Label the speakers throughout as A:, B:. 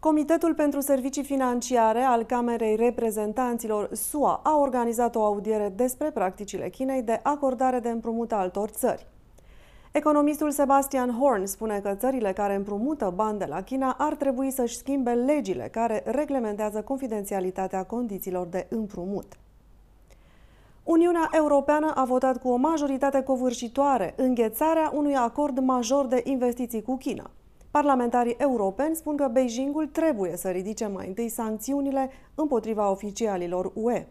A: Comitetul pentru Servicii Financiare al Camerei Reprezentanților SUA a organizat o audiere despre practicile Chinei de acordare de împrumut altor țări. Economistul Sebastian Horn spune că țările care împrumută bani de la China ar trebui să-și schimbe legile care reglementează confidențialitatea condițiilor de împrumut. Uniunea Europeană a votat cu o majoritate covârșitoare înghețarea unui acord major de investiții cu China. Parlamentarii europeni spun că Beijingul trebuie să ridice mai întâi sancțiunile împotriva oficialilor UE.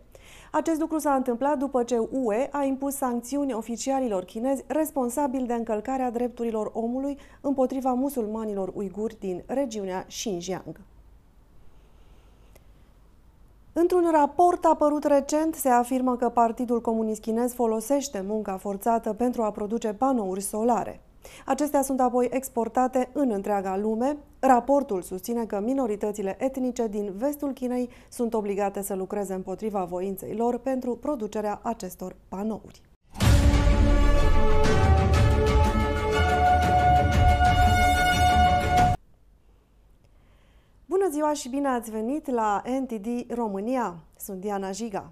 A: Acest lucru s-a întâmplat după ce UE a impus sancțiuni oficialilor chinezi responsabili de încălcarea drepturilor omului împotriva musulmanilor uiguri din regiunea Xinjiang. Într-un raport apărut recent, se afirmă că Partidul Comunist Chinez folosește munca forțată pentru a produce panouri solare. Acestea sunt apoi exportate în întreaga lume. Raportul susține că minoritățile etnice din vestul Chinei sunt obligate să lucreze împotriva voinței lor pentru producerea acestor panouri. Bună ziua și bine ați venit la NTD România! Sunt Diana Jiga.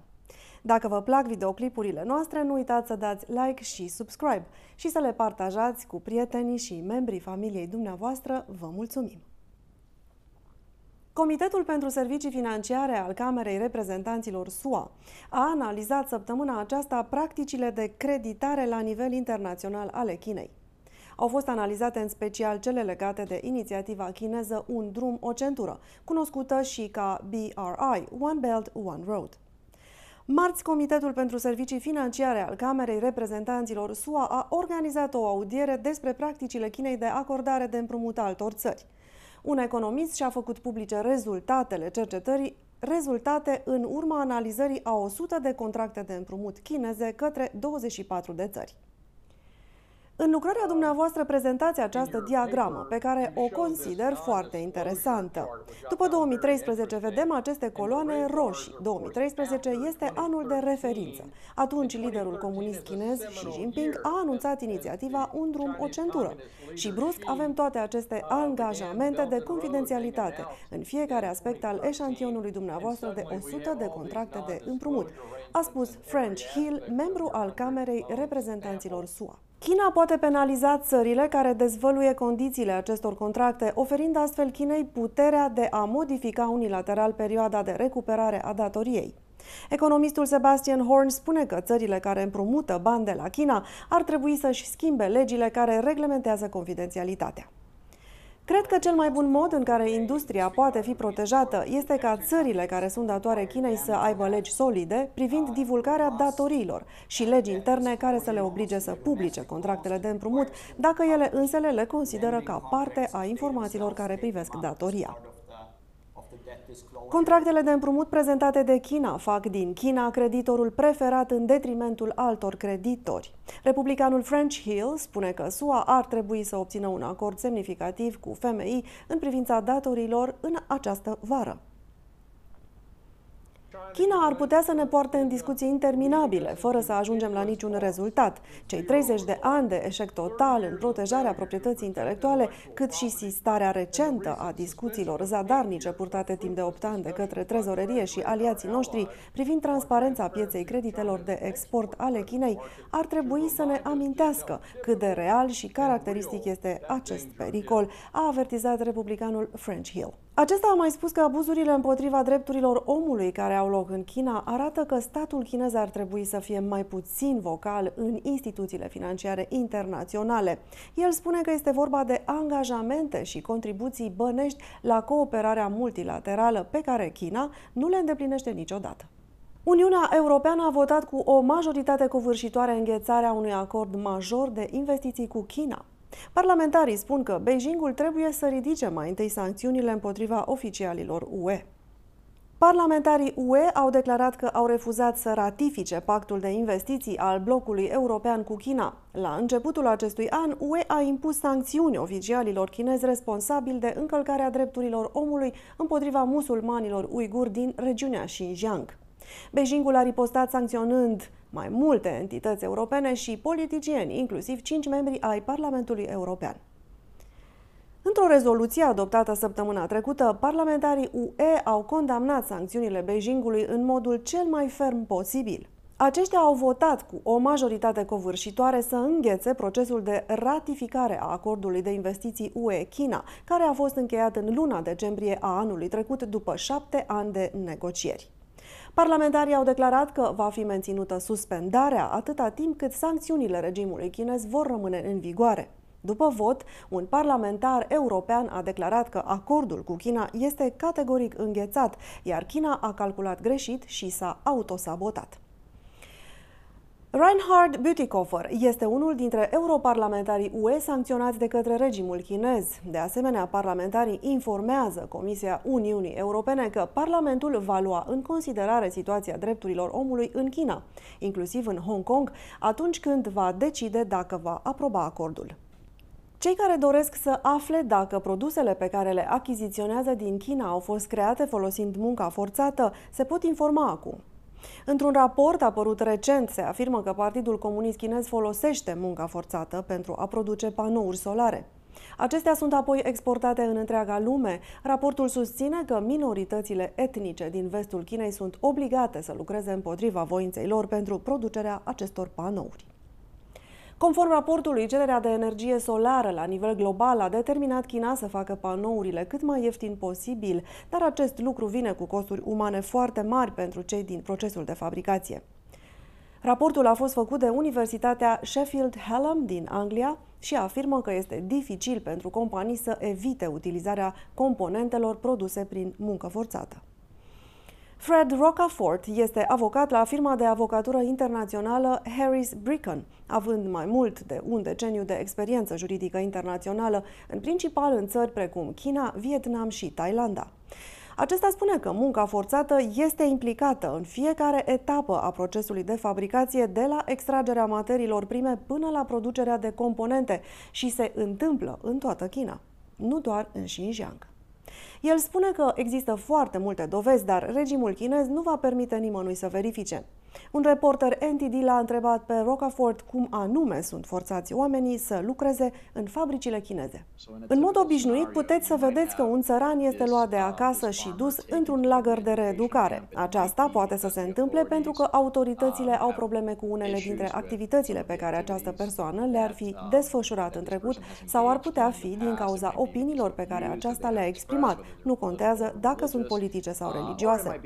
A: Dacă vă plac videoclipurile noastre, nu uitați să dați like și subscribe și să le partajați cu prietenii și membrii familiei dumneavoastră. Vă mulțumim! Comitetul pentru Servicii Financiare al Camerei Reprezentanților SUA a analizat săptămâna aceasta practicile de creditare la nivel internațional ale Chinei. Au fost analizate în special cele legate de inițiativa chineză Un drum, o centură, cunoscută și ca BRI, One Belt, One Road. Marți, Comitetul pentru Servicii Financiare al Camerei Reprezentanților SUA a organizat o audiere despre practicile Chinei de acordare de împrumut altor țări. Un economist și-a făcut publice rezultatele cercetării rezultate în urma analizării a 100 de contracte de împrumut chineze către 24 de țări. În lucrarea dumneavoastră prezentați această diagramă, pe care o consider foarte interesantă. După 2013 vedem aceste coloane roșii. 2013 este anul de referință. Atunci liderul comunist chinez Xi Jinping a anunțat inițiativa Un drum, o centură. Și brusc avem toate aceste angajamente de confidențialitate în fiecare aspect al eșantionului dumneavoastră de 100 de contracte de împrumut, a spus French Hill, membru al Camerei Reprezentanților SUA. China poate penaliza țările care dezvăluie condițiile acestor contracte, oferind astfel Chinei puterea de a modifica unilateral perioada de recuperare a datoriei. Economistul Sebastian Horn spune că țările care împrumută bani de la China ar trebui să-și schimbe legile care reglementează confidențialitatea. Cred că cel mai bun mod în care industria poate fi protejată este ca țările care sunt datoare Chinei să aibă legi solide privind divulgarea datoriilor și legi interne care să le oblige să publice contractele de împrumut dacă ele însele le consideră ca parte a informațiilor care privesc datoria. Contractele de împrumut prezentate de China fac din China creditorul preferat în detrimentul altor creditori. Republicanul French Hill spune că SUA ar trebui să obțină un acord semnificativ cu FMI în privința datorilor în această vară. China ar putea să ne poarte în discuții interminabile, fără să ajungem la niciun rezultat. Cei 30 de ani de eșec total în protejarea proprietății intelectuale, cât și sistarea recentă a discuțiilor zadarnice purtate timp de 8 ani de către trezorerie și aliații noștri privind transparența pieței creditelor de export ale Chinei, ar trebui să ne amintească cât de real și caracteristic este acest pericol, a avertizat republicanul French Hill. Acesta a mai spus că abuzurile împotriva drepturilor omului care au loc în China arată că statul chinez ar trebui să fie mai puțin vocal în instituțiile financiare internaționale. El spune că este vorba de angajamente și contribuții bănești la cooperarea multilaterală pe care China nu le îndeplinește niciodată. Uniunea Europeană a votat cu o majoritate covârșitoare înghețarea unui acord major de investiții cu China. Parlamentarii spun că Beijingul trebuie să ridice mai întâi sancțiunile împotriva oficialilor UE. Parlamentarii UE au declarat că au refuzat să ratifice pactul de investiții al blocului european cu China. La începutul acestui an, UE a impus sancțiuni oficialilor chinezi responsabili de încălcarea drepturilor omului împotriva musulmanilor uiguri din regiunea Xinjiang. Beijingul a ripostat sancționând mai multe entități europene și politicieni, inclusiv cinci membri ai Parlamentului European. Într-o rezoluție adoptată săptămâna trecută, parlamentarii UE au condamnat sancțiunile Beijingului în modul cel mai ferm posibil. Aceștia au votat cu o majoritate covârșitoare să înghețe procesul de ratificare a acordului de investiții UE-China, care a fost încheiat în luna decembrie a anului trecut după șapte ani de negocieri. Parlamentarii au declarat că va fi menținută suspendarea atâta timp cât sancțiunile regimului chinez vor rămâne în vigoare. După vot, un parlamentar european a declarat că acordul cu China este categoric înghețat, iar China a calculat greșit și s-a autosabotat. Reinhard Bütikofer este unul dintre europarlamentarii UE sancționați de către regimul chinez. De asemenea, parlamentarii informează Comisia Uniunii Europene că Parlamentul va lua în considerare situația drepturilor omului în China, inclusiv în Hong Kong, atunci când va decide dacă va aproba acordul. Cei care doresc să afle dacă produsele pe care le achiziționează din China au fost create folosind munca forțată, se pot informa acum. Într-un raport apărut recent, se afirmă că Partidul Comunist Chinez folosește munca forțată pentru a produce panouri solare. Acestea sunt apoi exportate în întreaga lume. Raportul susține că minoritățile etnice din vestul Chinei sunt obligate să lucreze împotriva voinței lor pentru producerea acestor panouri. Conform raportului, cererea de energie solară la nivel global a determinat China să facă panourile cât mai ieftin posibil, dar acest lucru vine cu costuri umane foarte mari pentru cei din procesul de fabricație. Raportul a fost făcut de Universitatea Sheffield Hallam din Anglia și afirmă că este dificil pentru companii să evite utilizarea componentelor produse prin muncă forțată. Fred Rocafort este avocat la firma de avocatură internațională Harris Bricken, având mai mult de un deceniu de experiență juridică internațională, în principal în țări precum China, Vietnam și Thailanda. Acesta spune că munca forțată este implicată în fiecare etapă a procesului de fabricație, de la extragerea materiilor prime până la producerea de componente și se întâmplă în toată China, nu doar în Xinjiang. El spune că există foarte multe dovezi, dar regimul chinez nu va permite nimănui să verifice. Un reporter NTD l-a întrebat pe Rocafort cum anume sunt forțați oamenii să lucreze în fabricile chineze. În mod obișnuit, puteți să vedeți că un țăran este luat de acasă și dus într-un lagăr de reeducare. Aceasta poate să se întâmple pentru că autoritățile au probleme cu unele dintre activitățile pe care această persoană le-ar fi desfășurat în trecut sau ar putea fi din cauza opiniilor pe care aceasta le-a exprimat. Nu contează dacă sunt politice sau religioase.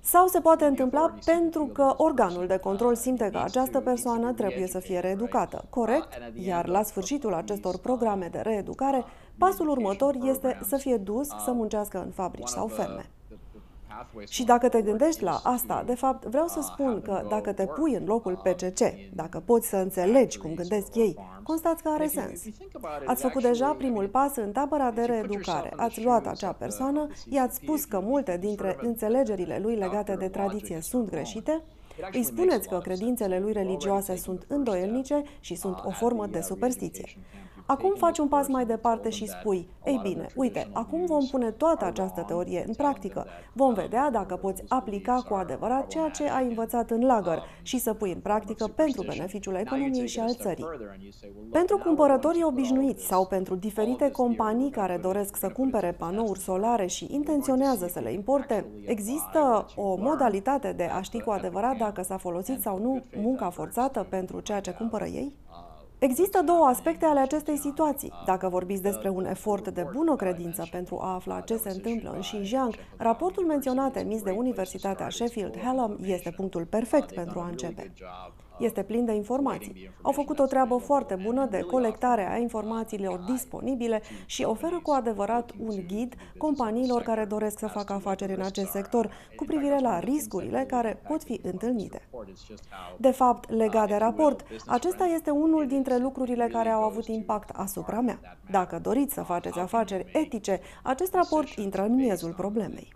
A: Sau se poate întâmpla pentru că organul de control simte că această persoană trebuie să fie reeducată, corect? Iar la sfârșitul acestor programe de reeducare, pasul următor este să fie dus să muncească în fabrici sau ferme. Și dacă te gândești la asta, de fapt, vreau să spun că dacă te pui în locul PCC, dacă poți să înțelegi cum gândesc ei, constați că are sens. Ați făcut deja primul pas în tabăra de reeducare. Ați luat acea persoană, i-ați spus că multe dintre înțelegerile lui legate de tradiție sunt greșite, îi spuneți că credințele lui religioase sunt îndoielnice și sunt o formă de superstiție. Acum faci un pas mai departe și spui, ei bine, uite, acum vom pune toată această teorie în practică. Vom vedea dacă poți aplica cu adevărat ceea ce ai învățat în lagăr și să pui în practică pentru beneficiul economiei și al țării. Pentru cumpărătorii obișnuiți sau pentru diferite companii care doresc să cumpere panouri solare și intenționează să le importe, există o modalitate de a ști cu adevărat dacă s-a folosit sau nu munca forțată pentru ceea ce cumpără ei? Există două aspecte ale acestei situații. Dacă vorbiți despre un efort de bună credință pentru a afla ce se întâmplă în Xinjiang, raportul menționat emis de Universitatea Sheffield Hallam este punctul perfect pentru a începe este plin de informații. Au făcut o treabă foarte bună de colectare a informațiilor disponibile și oferă cu adevărat un ghid companiilor care doresc să facă afaceri în acest sector cu privire la riscurile care pot fi întâlnite. De fapt, legat de raport, acesta este unul dintre lucrurile care au avut impact asupra mea. Dacă doriți să faceți afaceri etice, acest raport intră în miezul problemei.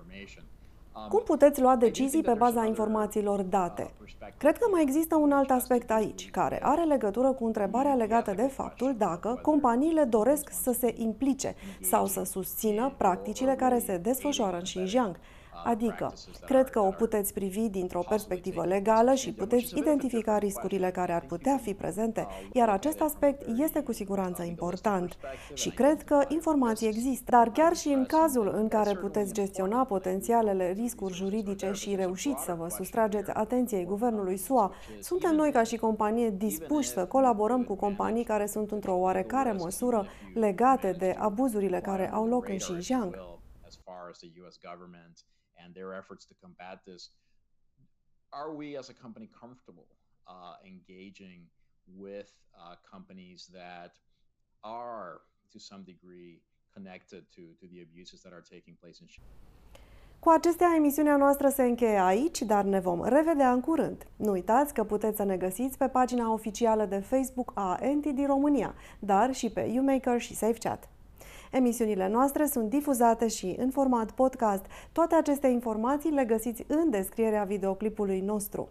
A: Cum puteți lua decizii pe baza informațiilor date? Cred că mai există un alt aspect aici, care are legătură cu întrebarea legată de faptul dacă companiile doresc să se implice sau să susțină practicile care se desfășoară în Xinjiang. Adică, cred că o puteți privi dintr-o perspectivă legală și puteți identifica riscurile care ar putea fi prezente, iar acest aspect este cu siguranță important. Și cred că informații există, dar chiar și în cazul în care puteți gestiona potențialele riscuri juridice și reușiți să vă sustrageți atenției guvernului SUA, suntem noi ca și companie dispuși să colaborăm cu companii care sunt într-o oarecare măsură legate de abuzurile care au loc în Xinjiang. And their efforts to combat this. Are we as a company comfortable uh, engaging with uh, companies that are, to some degree, connected to, to the abuses that are taking place in Cu acestea, emisiunea noastră se încheie aici, dar ne vom revedea în curând. Nu uitați că puteți să ne găsiți pe pagina oficială de Facebook a NTD România, dar și pe YouMaker și SafeChat. Emisiunile noastre sunt difuzate și în format podcast. Toate aceste informații le găsiți în descrierea videoclipului nostru.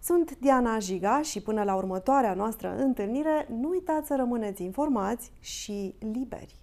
A: Sunt Diana Jiga și până la următoarea noastră întâlnire, nu uitați să rămâneți informați și liberi.